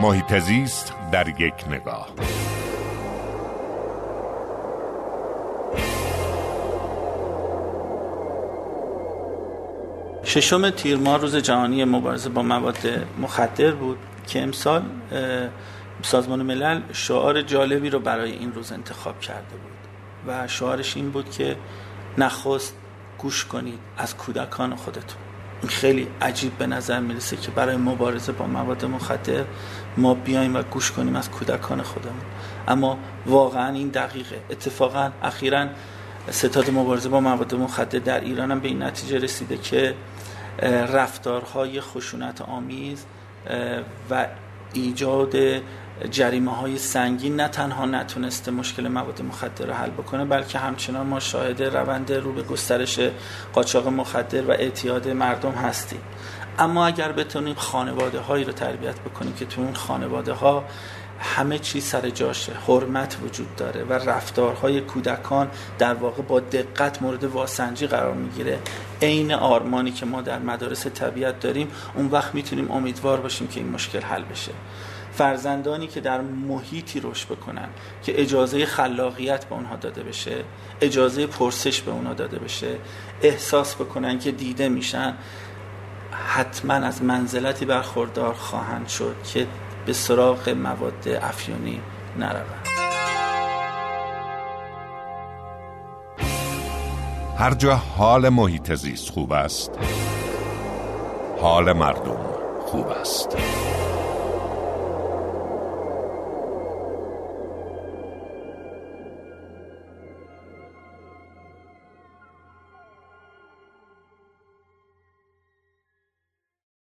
محیط زیست در یک نگاه. ششم تیر ماه روز جهانی مبارزه با مواد مخدر بود که امسال سازمان ملل شعار جالبی رو برای این روز انتخاب کرده بود و شعارش این بود که نخست گوش کنید از کودکان خودتون. خیلی عجیب به نظر می‌رسه که برای مبارزه با مواد مخدر ما بیایم و گوش کنیم از کودکان خودمون. اما واقعا این دقیقه. اتفاقا اخیرا ستاد مبارزه با مواد مخدر در ایران هم به این نتیجه رسیده که رفتارهای خشونت آمیز و ایجاد جریمه های سنگین نه تنها نتونسته مشکل مواد مخدر رو حل بکنه بلکه همچنان ما شاهد روند رو به گسترش قاچاق مخدر و اعتیاد مردم هستیم. اما اگر بتونیم خانواده هایی رو تربیت بکنیم که تو اون خانواده ها همه چی سر جاشه حرمت وجود داره و رفتارهای کودکان در واقع با دقت مورد واسنجی قرار می‌گیره. عین آرمانی که ما در مدارس طبیعت داریم اون وقت می‌تونیم امیدوار باشیم که این مشکل حل بشه. فرزندانی که در محیطی رشد بکنن که اجازه خلاقیت به اونها داده بشه اجازه پرسش به اونها داده بشه احساس بکنن که دیده میشن حتما از منزلتی برخوردار خواهند شد که به سراغ مواد افیونی نروند. هر جا حال محیط زیست خوب است حال مردم خوب است.